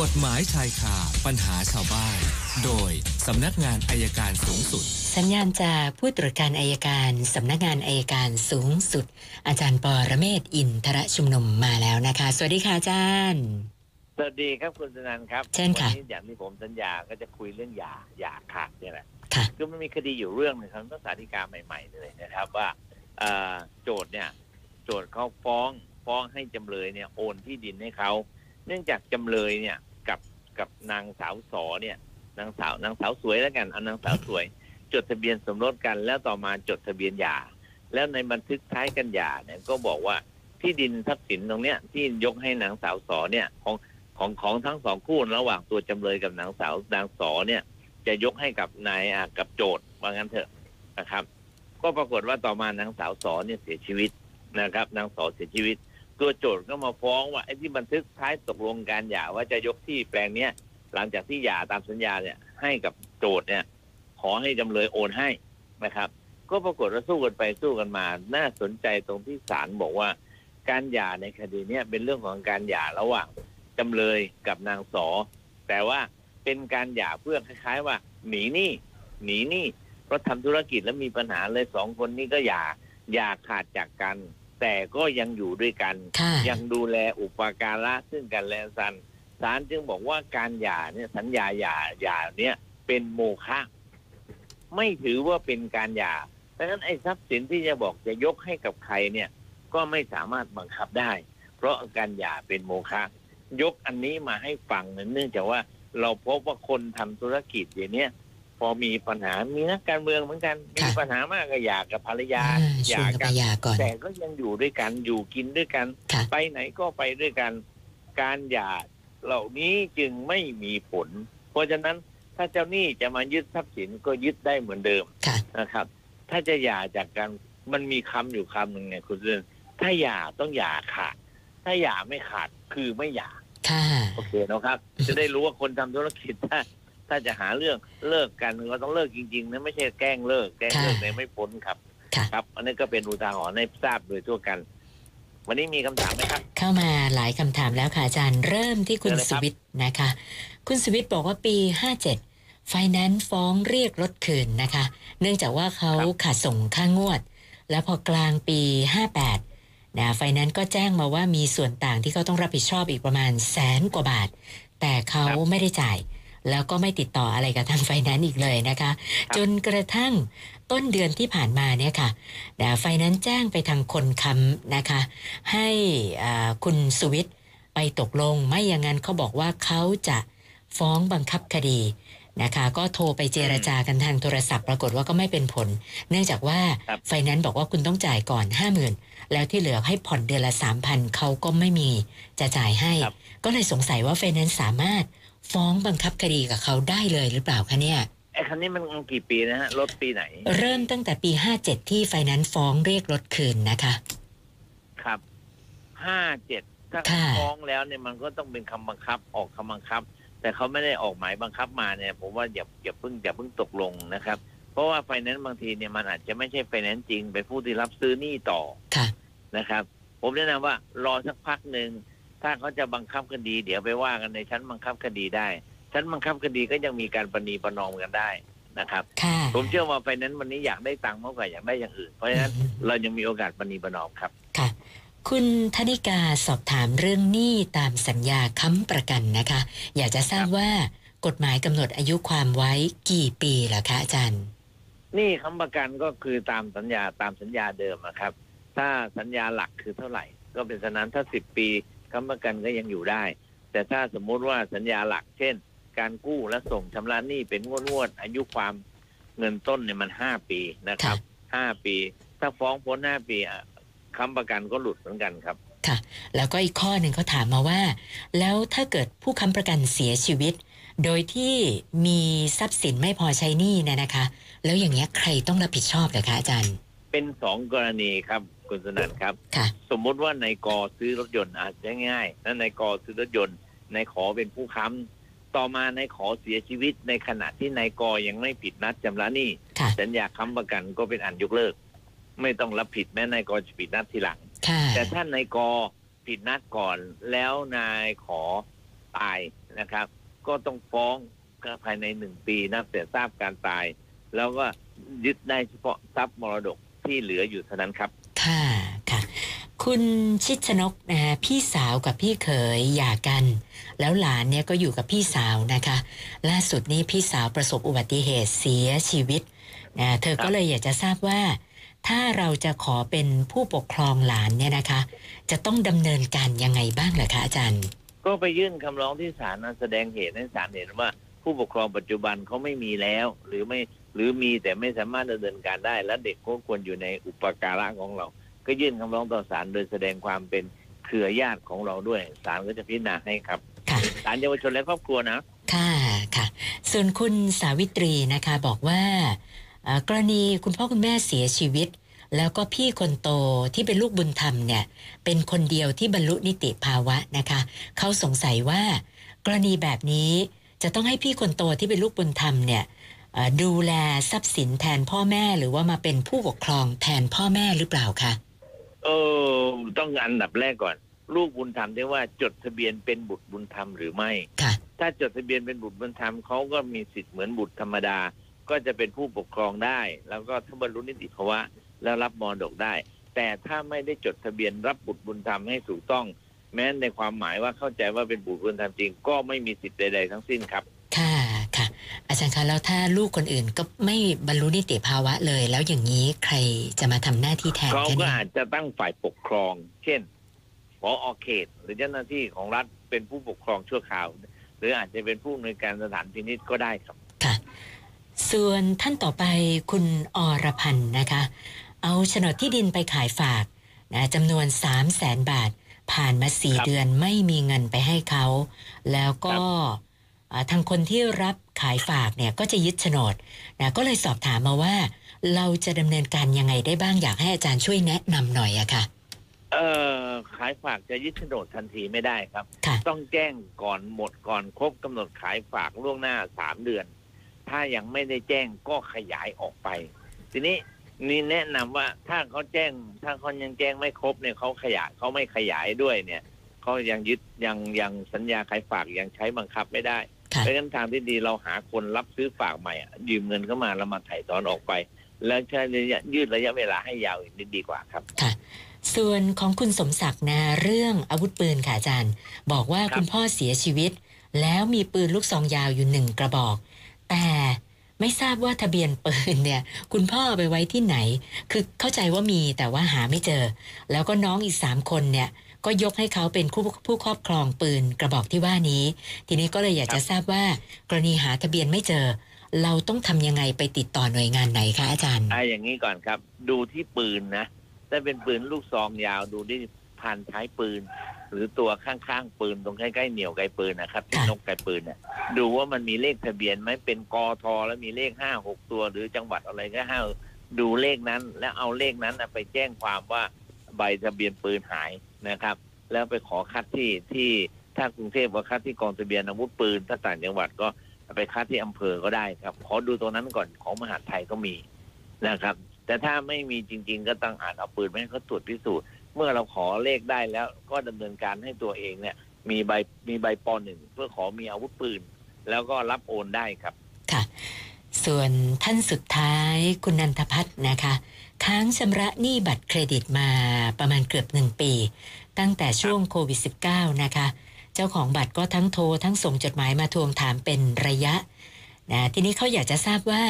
กฎหมายชายคาปัญหาชาวบ้าน โดยสำนักงานอายการสูงสุด สัญญาณจากผู้ตรวจการอายการสำนักงานอายการสูงสุด อาจารย์ปอระเมศวร์อินทรชุมนุมมาแล้วนะคะ สวัสดีค่ะอาจารย์สวัสดีครับคุณสนันท์ครับเชิญค่ะวันนี้อย่างที่ผมสัญญาก็จะคุยเรื่องหย่าหย่าขาดเนี่ยแหละค่ะคือมันมีคดีอยู่เรื่องหนึงครับต้องสาธิกาใหม่ ๆ เลยนะครับว่าเอ่อโจทย์เนี่ย โจทย์เขาฟ้องฟ้องให้จำเลยเนี่ยโอนที่ดินให้เขา เนื่องจากจำเลยเนี่ยกับกับนางสาวสอเนี่ยนางสาวนางสาวสวยแล้วกันเอานางสาวสวย จดทะเบียนสมรสกัน แล้วต่อมาจดทะเบียนหย่าแล้วในบันทึกท้ายกันหย่าเนี่ยก็บอกว่าที่ดินทรัพย์สินตรงเนี้ยที่ยกให้นางสาวสอเนี่ยของของของทั้งสองคู่ระหว่างตัวจำเลยกับนางสาวนางสอเนี่ย จะยกให้กับนายอะกับโจทย์ว่างั้นเถอะนะครับ ก็ปรากฏว่าต่อมานางสาวสอเนี่ยเสียชีวิตนะครับ นางสอเสียชีวิต ตัวโจทย์ก็มาฟ้องว่าไอ้ที่บันทึกท้ายตกลงการหย่าว่าจะยกที่แปลงเนี้ยหลังจากที่หย่าตามสัญญาเนี่ย ให้กับโจทย์เนี่ย ขอให้จำเลยโอนให้นะครับ ก็ปรากฏว่าสู้กันไปสู้กันมา น่าสนใจตรงที่ศาลบอกว่า การหย่าในคดีเนี้ยเป็นเรื่องของการหย่าระหว่างจำเลยกับนางสอ แต่ว่าเป็นการหย่าเพื่อคล้าย ๆ ว่า หนีหนี้หนีหนี้เพราะทำธุรกิจแล้วมีปัญหาเลยสองคนนี้ก็หย่าหย่าขาดจากกัน แต่ก็ยังอยู่ด้วยกันค่ะยังดูแลอุปการะซึ่งกันและกันศาลจึงบอกว่าการหย่าเนี่ยสัญญาหย่าหย่าเนี่ยเป็นโมฆะไม่ถือว่าเป็นการหย่าดังนั้นไอ้ทรัพย์สินที่จะบอกจะยกให้กับใครเนี่ยก็ไม่สามารถบังคับได้ เพราะการหย่าเป็นโมฆะยกอันนี้มาให้ฟังเนื่องจากว่าเราพบว่าคนทำธุรกิจอย่างเนี้ยพ อมีปัญหา มีนักการเมืองเหมือนกัน มีค่ะปัญหามากก็หย่ากับภรรยาอ่าหชวย่านกันกัไปนหยาก่อนแต่ก็ยังอยู่ด้วยกันอยู่กินด้วยกันค่ะไปไหนก็ไปด้วยกัน การหย่าเหล่านี้จึงไม่มีผล เพราะฉะนั้นถ้าเจ้าหนี้จะมายึดทรัพย์สินก็ยึดได้เหมือนเดิมค่ะนะครับ ถ้าจะหย่าจากกันมันมีคำอยู่คำหนึ่งไงคุณเรื่องถ้าหย่าต้องหย่าขาด ถ้าหย่าไม่ขาดคือไม่หย่าค่ะโอเคนะครับ จะได้รู้ว่าคนทำธุรกิจถ้า ถ้าจะหาเรื่องเลิกกันก็ต้องเลิกจริงๆนะไม่ใช่แกล้งเลิกแกล้งเลิกค่ะเนี่ยไม่พ้นครับค่ะครับ อันนี้ก็เป็นอุทาหรณ์ให้ทราบโดยทั่วกัน วันนี้มีคำถามไหมครับ เข้ามาหลายคำถามแล้วค่ะอาจารย์เริ่มที่คุณเชิญเลยสครับวิทย์นะคะ คุณสวิทย์บอกว่าปี57ไฟแนนซ์ฟ้องเรียกรถคืนนะคะ เนื่องจากว่าเขาขาดส่งค่างวด แล้วพอกลางปี 58นะไฟแนนซ์ก็แจ้งมาว่ามีส่วนต่างที่เขาต้องรับผิดชอบอีกประมาณแสนกว่าบาท แต่เขาไม่ได้จ่าย แล้วก็ไม่ติดต่ออะไรกับทางไฟแนนซ์อีกเลยนะคะ จนกระทั่งต้นเดือนที่ผ่านมาเนี่ยค่ะนะไฟแนนซ์แจ้งไปทางคนค้ำนะคะ ให้อ่าคุณสุวิทย์ไปตกลง ไม่อย่างนั้นเขาบอกว่าเขาจะฟ้องบังคับคดีนะคะก็โทรไปเจรจากันทางโทรศัพท์ ปรากฏว่าก็ไม่เป็นผล เนื่องจากว่าครับไฟแนนซ์บอกว่าคุณต้องจ่ายก่อน 5 0,000 แล้วที่เหลือให้ผ่อนเดือนละ 3,000เขาก็ไม่มีจะจ่ายให้ครับก็เลยสงสัยว่าไฟแนนซ์สามารถ ฟ้องบังคับคดีกับเขาได้เลยหรือเปล่าคะเนี่ยไอ้คันนี้มันกี่ปีนะฮะรถปีไหน เริ่มตั้งแต่ปี57ที่ไฟแนนซ์ฟ้องเรียกรถคืนนะคะ ครับห้าเจ็ดถ้าค่ะ ฟ้องแล้วเนี่ยมันก็ต้องเป็นคำบังคับออกคำบังคับ แต่เขาไม่ได้ออกหมายบังคับมาเนี่ยผมว่าอย่าอย่าเพิ่งอย่าเพิ่งตกลงนะครับ เพราะว่าไฟแนนซ์บางทีเนี่ยมันอาจจะไม่ใช่ไฟแนนซ์จริงเป็นผู้ที่รับซื้อหนี้ต่อค่ะ นะครับ ผมแนะนำว่ารอสักพักหนึ่ง ถ้าเขาจะบังคับคดี เดี๋ยวไปว่ากันในชั้นบังคับคดีได้ ชั้นบังคับคดีก็ยังมีการประนีประนอมกันได้นะครับค่ะผมเชื่อว่าไฟแนนซ์วันนี้อยากได้ตังค์มากกว่าอยากได้อย่างอื่น เพราะฉะนั้นเรายังมีโอกาสประนีประนอมครับค่ะ คุณธนิกาสอบถามเรื่องหนี้ตามสัญญาค้ำประกันนะคะ อยากจะทราบว่ากฎหมายกำหนดอายุความไว้กี่ปีล่ะคะอาจารย์นี่คำประกันก็คือตามสัญญาตามสัญญาเดิมอะครับ ถ้าสัญญาหลักคือเท่าไหร่ ก็เป็นฉะนั้นถ้าสิบปี คำประกันก็ยังอยู่ได้ แต่ถ้าสมมุติว่าสัญญาหลัก เช่น การกู้และส่งชำระหนี้เป็นงวดงวดๆอายุความเงินต้นเนี่ยมันห้าปีนะครับห้าปี ถ้าฟ้องพ้นห้าปีอะคำประกันก็หลุดเหมือนกันครับค่ะ แล้วก็อีกข้อหนึ่งเขาถามมาว่า แล้วถ้าเกิดผู้ค้ำประกันเสียชีวิต โดยที่มีทรัพย์สินไม่พอใช้หนี้เนยนะคะ แล้วอย่างเงี้ยใครต้องรับผิดชอบเหรอคะอาจารย์ เป็นสองกรณีครับ คุณสนันครับ ค่ะ สมมุติว่านายกอซื้อรถยนต์อาจจะง่ายๆนั่นนายกอซื้อรถยนต์นายขอเป็นผู้ค้ำต่อมานายขอเสียชีวิตในขณะที่นายกอยังไม่ผิดนัดชำระหนี้ค่ะ สัญญาค้ำประกันก็เป็นอันยกเลิก ไม่ต้องรับผิดแม้นายกอจะผิดนัดทีหลัง ค่ะ แต่ถ้านายกอผิดนัดก่อนแล้วนายขอตายนนะครับ ก็ต้องฟ้องภายในหนึ่งปีนับแต่ทราบการตาย แล้วก็ยึดได้เฉพาะทรัพย์มรดกที่เหลืออยู่เท่านั้นครับ ค่ะค่ะ คุณชิดชนกนะฮะพี่สาวกับพี่เขยหย่ากัน แล้วหลานเนี่ยก็อยู่กับพี่สาวนะคะ ล่าสุดนี้พี่สาวประสบอุบัติเหตุเสียชีวิตนะเธอก็เลยอยากจะทราบว่า ถ้าเราจะขอเป็นผู้ปกครองหลานเนี่ยนะคะ จะต้องดำเนินการยังไงบ้างเหรอคะอาจารย์ ก็ไปยื่นคำร้องที่ศาลนะแสดงเหตุให้ศาลเห็นว่า ผู้ปกครองปัจจุบันเขาไม่มีแล้ว หรือไม่หรือมีแต่ไม่สามารถดำเนินการได้ และเด็กก็ควรอยู่ในอุปการะของเรา ก็ยื่นคำร้องต่อศาลโดยแสดงความเป็นเครือญาติของเราด้วยศาลก็จะพิจารณาให้ครับค่ะศาลเยาวชนและครอบครัวนะ ค่ะค่ะ ส่วนคุณสาวิตรีนะคะบอกว่าเอ่อกรณีคุณพ่อคุณแม่เสียชีวิต แล้วก็พี่คนโตที่เป็นลูกบุญธรรมเนี่ย เป็นคนเดียวที่บรรลุนิติภาวะนะคะ เขาสงสัยว่ากรณีแบบนี้ จะต้องให้พี่คนโตที่เป็นลูกบุญธรรมเนี่ยเอ่อดูแลทรัพย์สินแทนพ่อแม่หรือว่ามาเป็นผู้ปกครองแทนพ่อแม่หรือเปล่าคะเออต้องอันดับแรกก่อน ลูกบุญธรรมที่ว่าจดทะเบียนเป็นบุตรบุญธรรมหรือไม่ค่ะถ้าจดทะเบียนเป็นบุตรบุญธรรมเขาก็มีสิทธิ์เหมือนบุตรธรรมดา ก็จะเป็นผู้ปกครองได้ แล้วก็ถ้าบรรลุนิติภาวะแล้วรับมรดกได้ แต่ถ้าไม่ได้จดทะเบียนรับบุตรบุญธรรมให้ถูกต้อง แม้ในความหมายว่าเข้าใจว่าเป็นบุตรบุญธรรมจริง ก็ไม่มีสิทธิ์ใดๆทั้งสิ้นครับ ค่ะค่ะ อาจารย์คะแล้วถ้าลูกคนอื่นก็ไม่บรรลุนิติภาวะเลย แล้วอย่างนี้ใครจะมาทำหน้าที่แทนเขาคะก็เนี่ยอาจจะตั้งฝ่ายปกครอง เช่นพออเขต หรือเจ้าหน้าที่ของรัฐเป็นผู้ปกครองชั่วคราว หรืออาจจะเป็นผู้อำนวยการสถานพินิจก็ได้ครับค่ะ ส่วนท่านต่อไปคุณอรพันธ์นะคะ เอาโฉนดที่ดินไปขายฝากนะจำนวน3 0 0แสนบาท ผ่านมาครับ4เดือนไม่มีเงินไปให้เขา แล้วก็อ่าทางคนที่รับขายฝากเนี่ยก็จะยึดโฉนดนะก็เลยสอบถามมาว่า เราจะดำเนินการยังไงได้บ้างอยากให้อาจารย์ช่วยแนะนำหน่อยอะค่ะเอ่อขายฝากจะยึดโฉนดทันทีไม่ได้ครับค่ะต้องแจ้งก่อนหมดก่อนครบกำหนดขายฝากล่วงหน้าสามเดือน ถ้ายังไม่ได้แจ้งก็ขยายออกไป ทีนี้ นี่แนะนำว่าถ้าเขาแจ้ง ถ้าเขายังแจ้งไม่ครบเนี่ยเขาขยายเขาไม่ขยายด้วยเนี่ยเขายังยึดยังยังสัญญาขายฝากยังใช้บังคับไม่ได้ค่ะเพราะฉะนั้นทางที่ดีเราหาคนรับซื้อฝากใหม่อะยืมเงินเข้ามาแล้วมาถ่ายถอนออกไป แล้วใช้ระยะยืดระยะเวลาให้ยาวอีกนิดดีกว่าครับค่ะ ส่วนของคุณสมศักดิ์นะเรื่องอาวุธปืนค่ะอาจารย์ บอกว่าครับคุณพ่อเสียชีวิต แล้วมีปืนลูกซองยาวอยู่หนึ่งกระบอก แต่ ไม่ทราบว่าทะเบียนปืนเนี่ย คุณพ่อไปไว้ที่ไหน คือเข้าใจว่ามีแต่ว่าหาไม่เจอ แล้วก็น้องอีกสามคนเนี่ย ก็ยกให้เขาเป็นผู้ผู้ครอบครองปืนกระบอกที่ว่านี้ ทีนี้ก็เลยอยากจะทราบว่า กรณีหาทะเบียนไม่เจอ เราต้องทำยังไงไปติดต่อหน่วยงานไหนคะอาจารย์อ่าอย่างนี้ก่อนครับ ดูที่ปืนนะถ้าเป็นปืนลูกซองยาวดูที่พันท้ายปืน หรือตัวข้างๆปืนตรงใกล้ๆเหนี่ยวไกปืนนะครับที่ค่ะนกไกปืนเนี่ยดูว่ามันมีเลขทะเบียนไหมเป็นกอทอแล้วมีเลขห้าหกตัว หรือจังหวัดอะไรก็ห้าดูเลขนั้น แล้วเอาเลขนั้นน่ะไปแจ้งความว่าใบทะเบียนปืนหายนะครับ แล้วไปขอคัดที่ที่ถ้ากรุงเทพก็คัดที่กองทะเบียนอาวุธปืนถ้าต่างจังหวัดก็ไปคัดที่อำเภอก็ได้ครับ ขอดูตรงนั้นก่อนของมหาดไทยก็มีนะครับ แต่ถ้าไม่มีจริง ๆ ก็ต้องอ่านเอาปืนไปให้เขาตรวจพิสูจน์ เมื่อเราขอเลขได้แล้วก็ดำเนินการให้ตัวเองเนี่ย มีใบมีใบปหนึ่งเพื่อขอมีอาวุธปืน แล้วก็รับโอนได้ครับค่ะ ส่วนท่านสุดท้ายคุณนันทพัฒน์นะคะ ค้างชำระหนี้บัตรเครดิตมาประมาณเกือบหนึ่งปี ตั้งแต่ช่วงโควิด -19 นะคะ เจ้าของบัตรก็ทั้งโทรทั้งส่งจดหมายมาทวงถามเป็นระยะนะทีนี้เขาอยากจะทราบว่า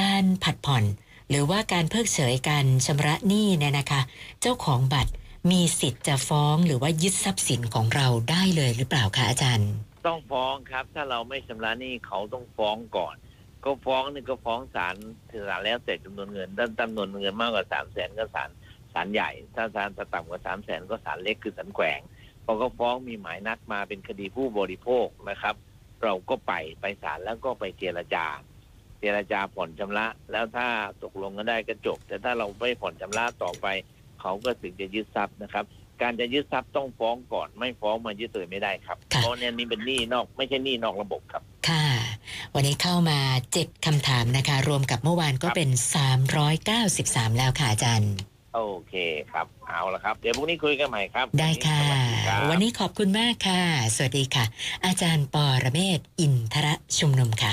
การผัดผ่อน หรือว่าการเพิกเฉยการชำระหนี้เนี่ยนะคะ เจ้าของบัตรมีสิทธิ์จะฟ้องหรือว่ายึดทรัพย์สินของเราได้เลยหรือเปล่าคะอาจารย์ ต้องฟ้องครับ ถ้าเราไม่ชำระหนี้เขาต้องฟ้องก่อน ก็ฟ้องนี่ก็ฟ้องศาลศาลแล้วแต่จำนวนเงินถ้าจำนวนเงินมากกว่าสามแสนก็ศาลศาลใหญ่ ถ้าศาลต่ำกว่าสามแสนก็ศาลเล็กคือศาลแขวงพอก็ฟ้องมีหมายนัดมาเป็นคดีผู้บริโภคนะครับ เราก็ไปไปศาลแล้วก็ไปเจรจา จรจาผ่อนชำระ แล้วถ้าตกลงกันได้ก็จบ แต่ถ้าเราไม่ผ่อนชำระต่อไป เขาก็ถึงจะยึดทรัพย์นะครับ การจะยึดทรัพย์ต้องฟ้องก่อนไม่ฟ้องมันยึดเลยไม่ได้ครับ เพราะเนี่ยนี่เป็นหนี้นอกไม่ใช่หนี้นอกระบบครับค่ะ วันนี้เข้ามาเจ็ดคำถามนะคะ รวมกับเมื่อวานก็เป็นสามร้อยเก้าสิบสามแล้วค่ะอาจารย์โอเคครับ เอาละครับ เดี๋ยวพรุ่งนี้คุยกันใหม่ครับ ได้ค่ะ วันนี้ขอบคุณมากค่ะ สวัสดีค่ะ อาจารย์ปอระเมศ อินทรชุมนุมค่ะ